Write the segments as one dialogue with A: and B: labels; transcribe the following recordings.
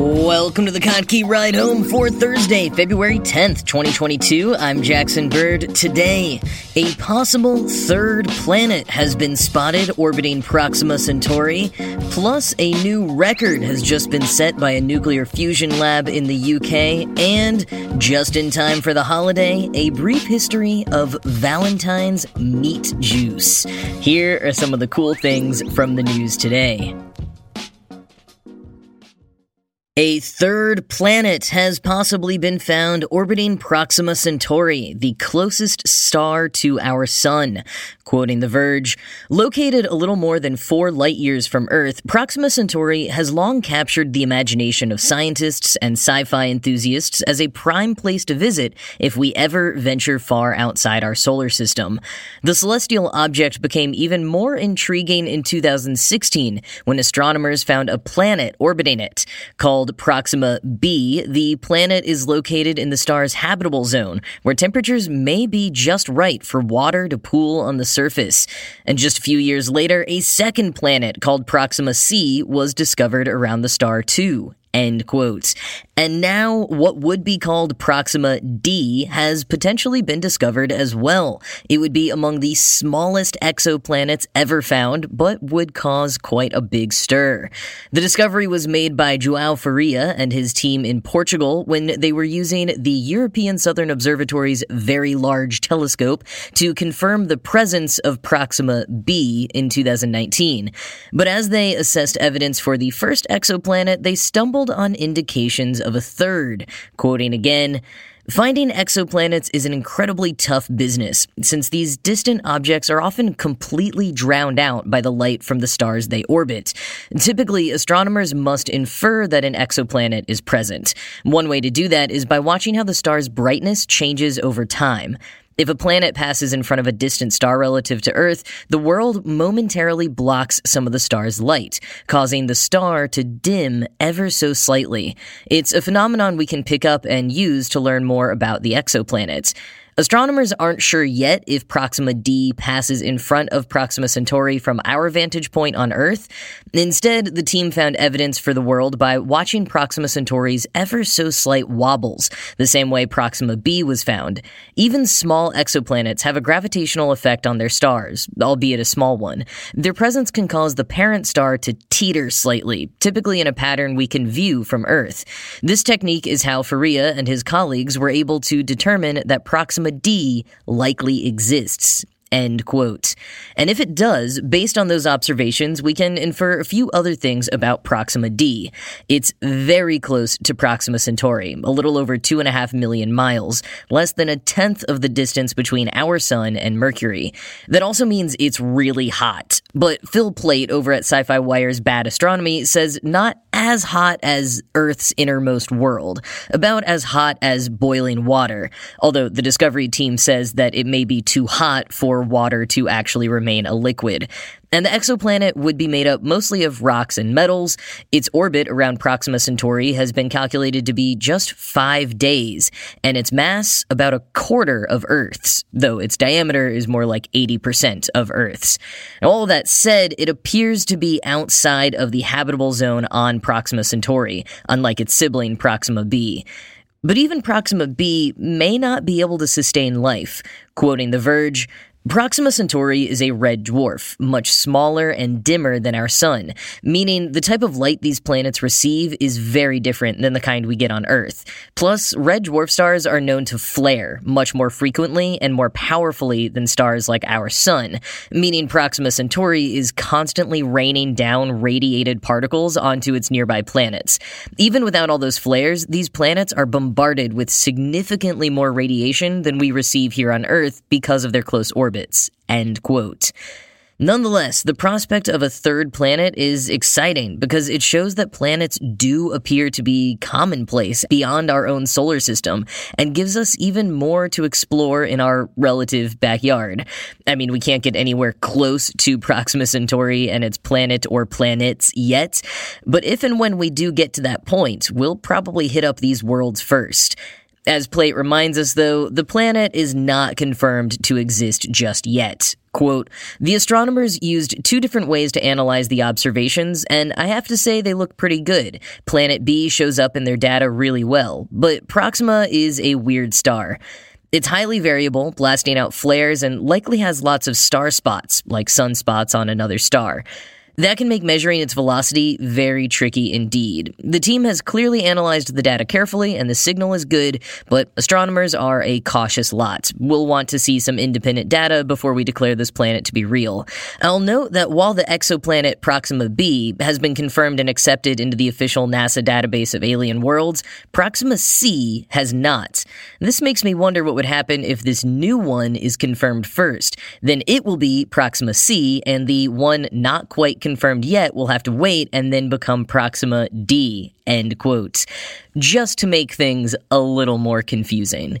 A: Welcome to the Kottke Ride Home for Thursday, February 10th, 2022. I'm Jackson Bird. Today, a possible third planet has been spotted orbiting Proxima Centauri, plus a new record has just been set by a nuclear fusion lab in the UK, and just in time for the holiday, a brief history of Valentine's meat juice. Here are some of the cool things from the news today. A third planet has possibly been found orbiting Proxima Centauri, the closest star to our Sun. Quoting The Verge, located a little more than four light years from Earth, Proxima Centauri has long captured the imagination of scientists and sci fi enthusiasts as a prime place to visit if we ever venture far outside our solar system. The celestial object became even more intriguing in 2016 when astronomers found a planet orbiting it. Called Proxima b, the planet is located in the star's habitable zone, where temperatures may be just right for water to pool on the surface. And just a few years later, a second planet called Proxima c was discovered around the star too. End quotes. And now, what would be called Proxima d has potentially been discovered as well. It would be among the smallest exoplanets ever found, but would cause quite a big stir. The discovery was made by João Faria and his team in Portugal when they were using the European Southern Observatory's Very Large Telescope to confirm the presence of Proxima b in 2019. But as they assessed evidence for the first exoplanet, they stumbled on indications of a third. Quoting again, Finding exoplanets is an incredibly tough business, since these distant objects are often completely drowned out by the light from the stars they orbit. Typically, astronomers must infer that an exoplanet is present. One way to do that is by watching how the star's brightness changes over time. If a planet passes in front of a distant star relative to Earth, the world momentarily blocks some of the star's light, causing the star to dim ever so slightly. It's a phenomenon we can pick up and use to learn more about the exoplanets. Astronomers aren't sure yet if Proxima d passes in front of Proxima Centauri from our vantage point on Earth. Instead, the team found evidence for the world by watching Proxima Centauri's ever so slight wobbles, the same way Proxima b was found. Even small exoplanets have a gravitational effect on their stars, albeit a small one. Their presence can cause the parent star to teeter slightly, typically in a pattern we can view from Earth. This technique is how Faria and his colleagues were able to determine that Proxima D likely exists. End quote. And if it does, based on those observations, we can infer a few other things about Proxima d. It's very close to Proxima Centauri, a little over two and a half million miles, less than a tenth of the distance between our sun and Mercury. That also means it's really hot. But Phil Plait over at SyFy Wire's Bad Astronomy says not as hot as Earth's innermost world, about as hot as boiling water, although the Discovery team says that it may be too hot for water to actually remain a liquid. And the exoplanet would be made up mostly of rocks and metals. Its orbit around Proxima Centauri has been calculated to be just five days, and its mass about a quarter of Earth's, though its diameter is more like 80% of Earth's. Now, all that said, it appears to be outside of the habitable zone on Proxima Centauri, unlike its sibling Proxima b. But even Proxima b may not be able to sustain life. Quoting The Verge, Proxima Centauri is a red dwarf, much smaller and dimmer than our sun, meaning the type of light these planets receive is very different than the kind we get on Earth. Plus, red dwarf stars are known to flare much more frequently and more powerfully than stars like our sun, meaning Proxima Centauri is constantly raining down radiated particles onto its nearby planets. Even without all those flares, these planets are bombarded with significantly more radiation than we receive here on Earth because of their close orbit orbits. End quote. Nonetheless, the prospect of a third planet is exciting because it shows that planets do appear to be commonplace beyond our own solar system and gives us even more to explore in our relative backyard. I mean, we can't get anywhere close to Proxima Centauri and its planet or planets yet, but if and when we do get to that point, we'll probably hit up these worlds first. As Plait reminds us, though, the planet is not confirmed to exist just yet. Quote, the astronomers used two different ways to analyze the observations, and I have to say they look pretty good. Planet B shows up in their data really well, but Proxima is a weird star. It's highly variable, blasting out flares, and likely has lots of star spots, like sunspots on another star. That can make measuring its velocity very tricky indeed. The team has clearly analyzed the data carefully, and the signal is good, but astronomers are a cautious lot. We'll want to see some independent data before we declare this planet to be real. I'll note that while the exoplanet Proxima b has been confirmed and accepted into the official NASA database of alien worlds, Proxima c has not. This makes me wonder what would happen if this new one is confirmed first. Then it will be Proxima c, and the one not quite confirmed confirmed yet will have to wait and then become Proxima D, end quotes, just to make things a little more confusing.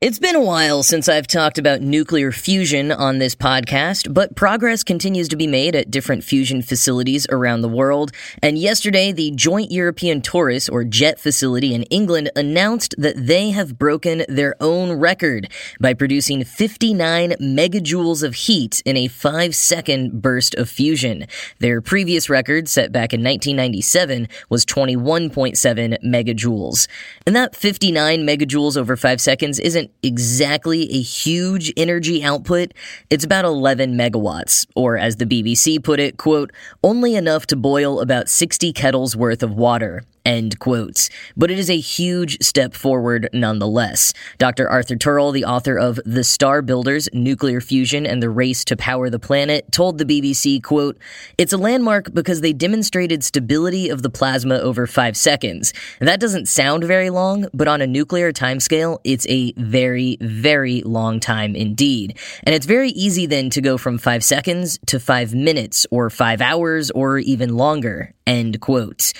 A: It's been a while since I've talked about nuclear fusion on this podcast, but progress continues to be made at different fusion facilities around the world. And yesterday, the Joint European Torus, or JET facility in England, announced that they have broken their own record by producing 59 megajoules of heat in a five second burst of fusion. Their previous record, set back in 1997, was 21.7 megajoules. And that 59 megajoules over five seconds isn't exactly a huge energy output. It's about 11 megawatts, or as the BBC put it, quote, only enough to boil about 60 kettles worth of water. End quotes. But it is a huge step forward nonetheless. Dr. Arthur Turrell, the author of The Star Builders, Nuclear Fusion and the Race to Power the Planet, told the BBC, quote, It's a landmark because they demonstrated stability of the plasma over five seconds. That doesn't sound very long, but on a nuclear timescale, it's a very, very very long time indeed. And it's very easy then to go from five seconds to five minutes or five hours or even longer. End quote.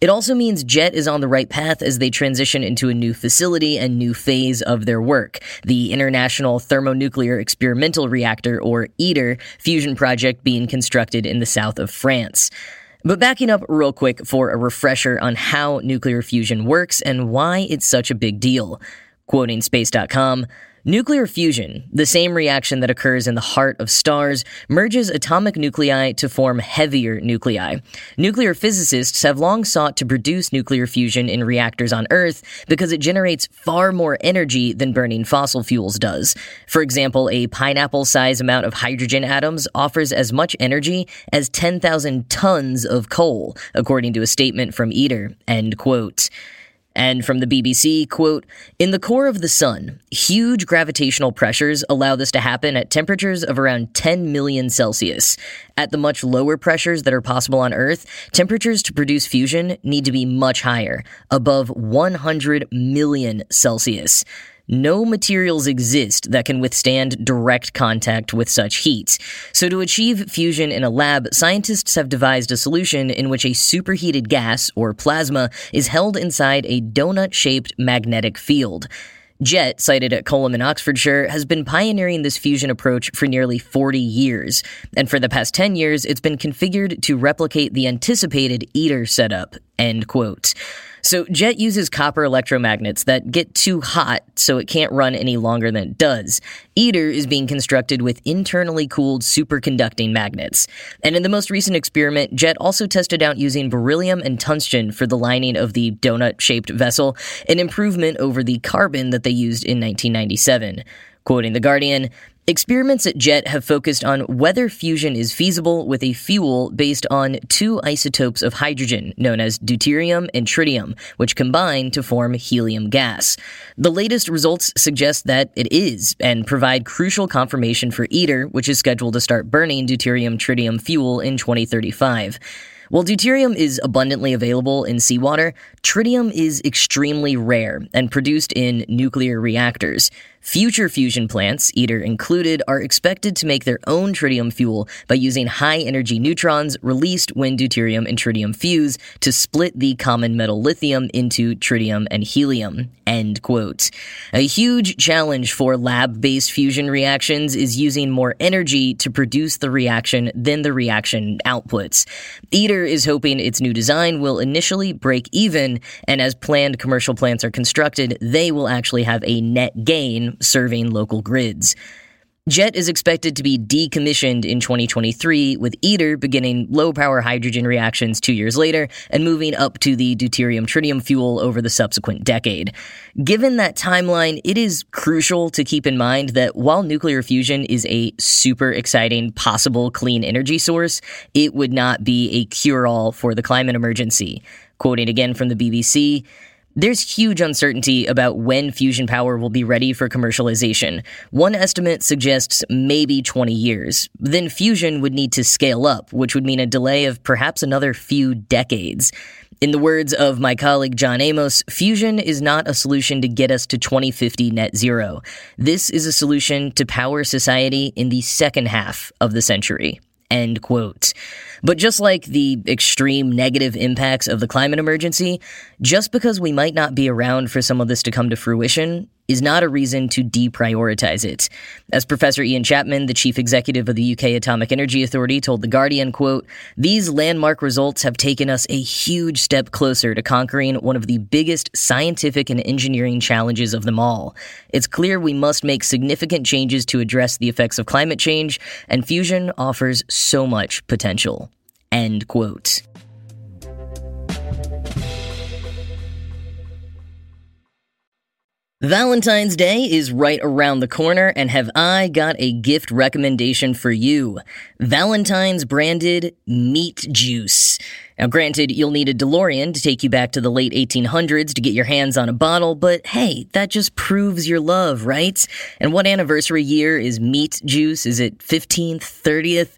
A: It also means JET is on the right path as they transition into a new facility and new phase of their work. The International Thermonuclear Experimental Reactor, or ITER, fusion project being constructed in the south of France. But backing up real quick for a refresher on how nuclear fusion works and why it's such a big deal. Quoting space.com, Nuclear fusion, the same reaction that occurs in the heart of stars, merges atomic nuclei to form heavier nuclei. Nuclear physicists have long sought to produce nuclear fusion in reactors on Earth because it generates far more energy than burning fossil fuels does. For example, a pineapple sized amount of hydrogen atoms offers as much energy as 10,000 tons of coal, according to a statement from ITER. End quote. And from the BBC, quote, In the core of the sun, huge gravitational pressures allow this to happen at temperatures of around 10 million Celsius. At the much lower pressures that are possible on Earth, temperatures to produce fusion need to be much higher, above 100 million Celsius no materials exist that can withstand direct contact with such heat. So, to achieve fusion in a lab, scientists have devised a solution in which a superheated gas, or plasma, is held inside a donut shaped magnetic field. JET, sited at Culham in Oxfordshire, has been pioneering this fusion approach for nearly 40 years. And for the past 10 years, it's been configured to replicate the anticipated ITER setup. End quote. So jet uses copper electromagnets that get too hot so it can't run any longer than it does. ITER is being constructed with internally cooled superconducting magnets. And in the most recent experiment, Jet also tested out using beryllium and tungsten for the lining of the donut-shaped vessel, an improvement over the carbon that they used in 1997. Quoting The Guardian, Experiments at JET have focused on whether fusion is feasible with a fuel based on two isotopes of hydrogen, known as deuterium and tritium, which combine to form helium gas. The latest results suggest that it is, and provide crucial confirmation for ITER, which is scheduled to start burning deuterium tritium fuel in 2035. While deuterium is abundantly available in seawater, tritium is extremely rare and produced in nuclear reactors. Future fusion plants, ITER included, are expected to make their own tritium fuel by using high energy neutrons released when deuterium and tritium fuse to split the common metal lithium into tritium and helium. End quote. A huge challenge for lab based fusion reactions is using more energy to produce the reaction than the reaction outputs. ITER is hoping its new design will initially break even, and as planned commercial plants are constructed, they will actually have a net gain serving local grids. JET is expected to be decommissioned in 2023, with ITER beginning low power hydrogen reactions two years later and moving up to the deuterium tritium fuel over the subsequent decade. Given that timeline, it is crucial to keep in mind that while nuclear fusion is a super exciting possible clean energy source, it would not be a cure all for the climate emergency. Quoting again from the BBC, there's huge uncertainty about when fusion power will be ready for commercialization. One estimate suggests maybe 20 years. Then fusion would need to scale up, which would mean a delay of perhaps another few decades. In the words of my colleague John Amos, fusion is not a solution to get us to 2050 net zero. This is a solution to power society in the second half of the century. End quote. But just like the extreme negative impacts of the climate emergency, just because we might not be around for some of this to come to fruition is not a reason to deprioritize it. As Professor Ian Chapman, the chief executive of the UK Atomic Energy Authority, told The Guardian, quote, These landmark results have taken us a huge step closer to conquering one of the biggest scientific and engineering challenges of them all. It's clear we must make significant changes to address the effects of climate change, and fusion offers so much potential. End quote. Valentine's Day is right around the corner, and have I got a gift recommendation for you? Valentine's branded meat juice. Now, granted, you'll need a DeLorean to take you back to the late 1800s to get your hands on a bottle, but hey, that just proves your love, right? And what anniversary year is meat juice? Is it 15th, 30th?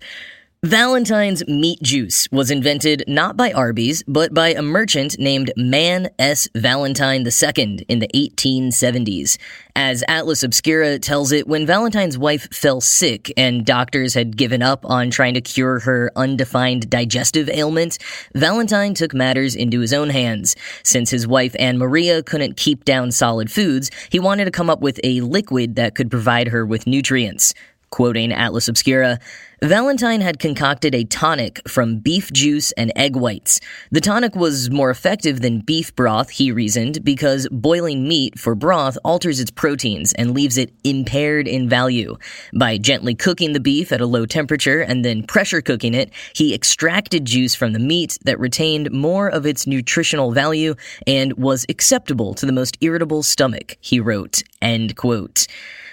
A: Valentine's meat juice was invented not by Arby's, but by a merchant named Mann S. Valentine II in the 1870s. As Atlas Obscura tells it, when Valentine's wife fell sick and doctors had given up on trying to cure her undefined digestive ailment, Valentine took matters into his own hands. Since his wife Anne Maria couldn't keep down solid foods, he wanted to come up with a liquid that could provide her with nutrients. Quoting Atlas Obscura, Valentine had concocted a tonic from beef juice and egg whites. The tonic was more effective than beef broth, he reasoned, because boiling meat for broth alters its proteins and leaves it impaired in value. By gently cooking the beef at a low temperature and then pressure cooking it, he extracted juice from the meat that retained more of its nutritional value and was acceptable to the most irritable stomach, he wrote. End quote.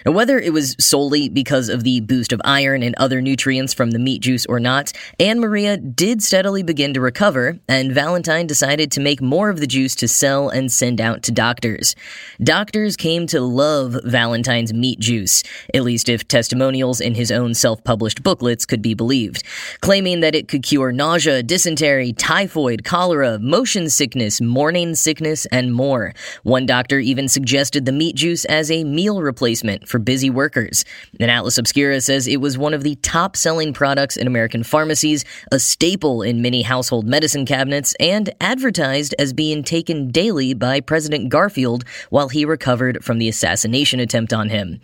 A: Now, whether it was solely because of the boost of iron and other nutrients from the meat juice or not, Anne Maria did steadily begin to recover, and Valentine decided to make more of the juice to sell and send out to doctors. Doctors came to love Valentine's meat juice, at least if testimonials in his own self published booklets could be believed, claiming that it could cure nausea, dysentery, typhoid, cholera, motion sickness, morning sickness, and more. One doctor even suggested the meat juice as a meal replacement for busy workers. And Atlas Obscura says it was one of the top products in American pharmacies, a staple in many household medicine cabinets, and advertised as being taken daily by President Garfield while he recovered from the assassination attempt on him.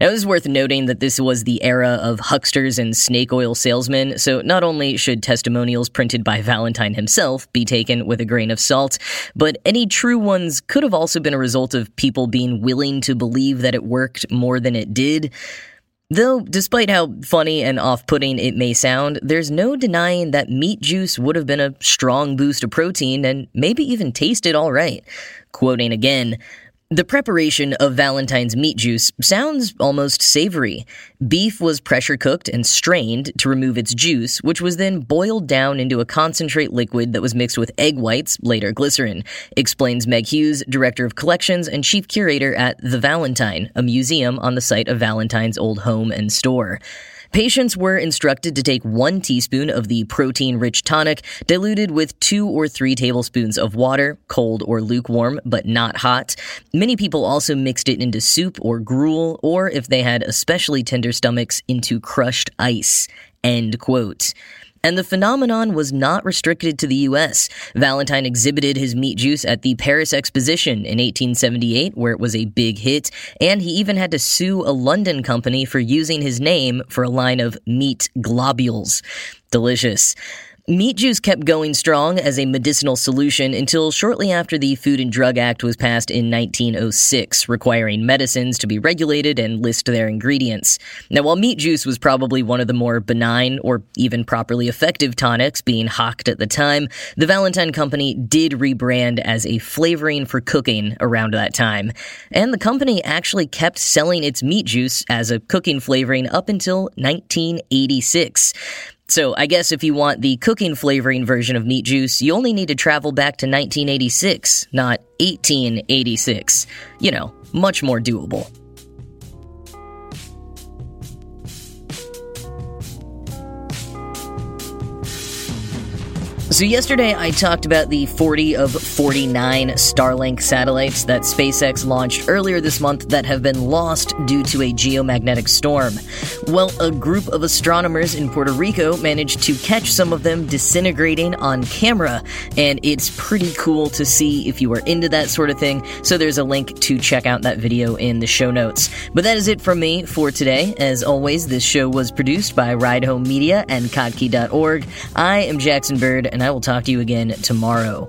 A: Now, it is worth noting that this was the era of hucksters and snake oil salesmen, so not only should testimonials printed by Valentine himself be taken with a grain of salt, but any true ones could have also been a result of people being willing to believe that it worked more than it did. Though, despite how funny and off putting it may sound, there's no denying that meat juice would have been a strong boost of protein and maybe even tasted alright. Quoting again, the preparation of Valentine's meat juice sounds almost savory. Beef was pressure cooked and strained to remove its juice, which was then boiled down into a concentrate liquid that was mixed with egg whites, later glycerin, explains Meg Hughes, Director of Collections and Chief Curator at The Valentine, a museum on the site of Valentine's old home and store. Patients were instructed to take one teaspoon of the protein rich tonic diluted with two or three tablespoons of water, cold or lukewarm, but not hot. Many people also mixed it into soup or gruel, or if they had especially tender stomachs, into crushed ice. End quote. And the phenomenon was not restricted to the US. Valentine exhibited his meat juice at the Paris Exposition in 1878, where it was a big hit, and he even had to sue a London company for using his name for a line of meat globules. Delicious. Meat juice kept going strong as a medicinal solution until shortly after the Food and Drug Act was passed in 1906, requiring medicines to be regulated and list their ingredients. Now, while meat juice was probably one of the more benign or even properly effective tonics being hawked at the time, the Valentine Company did rebrand as a flavoring for cooking around that time. And the company actually kept selling its meat juice as a cooking flavoring up until 1986. So I guess if you want the cooking flavoring version of meat juice, you only need to travel back to 1986, not 1886. You know, much more doable. So, yesterday I talked about the 40 of 49 Starlink satellites that SpaceX launched earlier this month that have been lost due to a geomagnetic storm. Well, a group of astronomers in Puerto Rico managed to catch some of them disintegrating on camera, and it's pretty cool to see if you are into that sort of thing. So, there's a link to check out that video in the show notes. But that is it from me for today. As always, this show was produced by Ride Home Media and Kottke.org. I am Jackson Bird, and I will talk to you again tomorrow.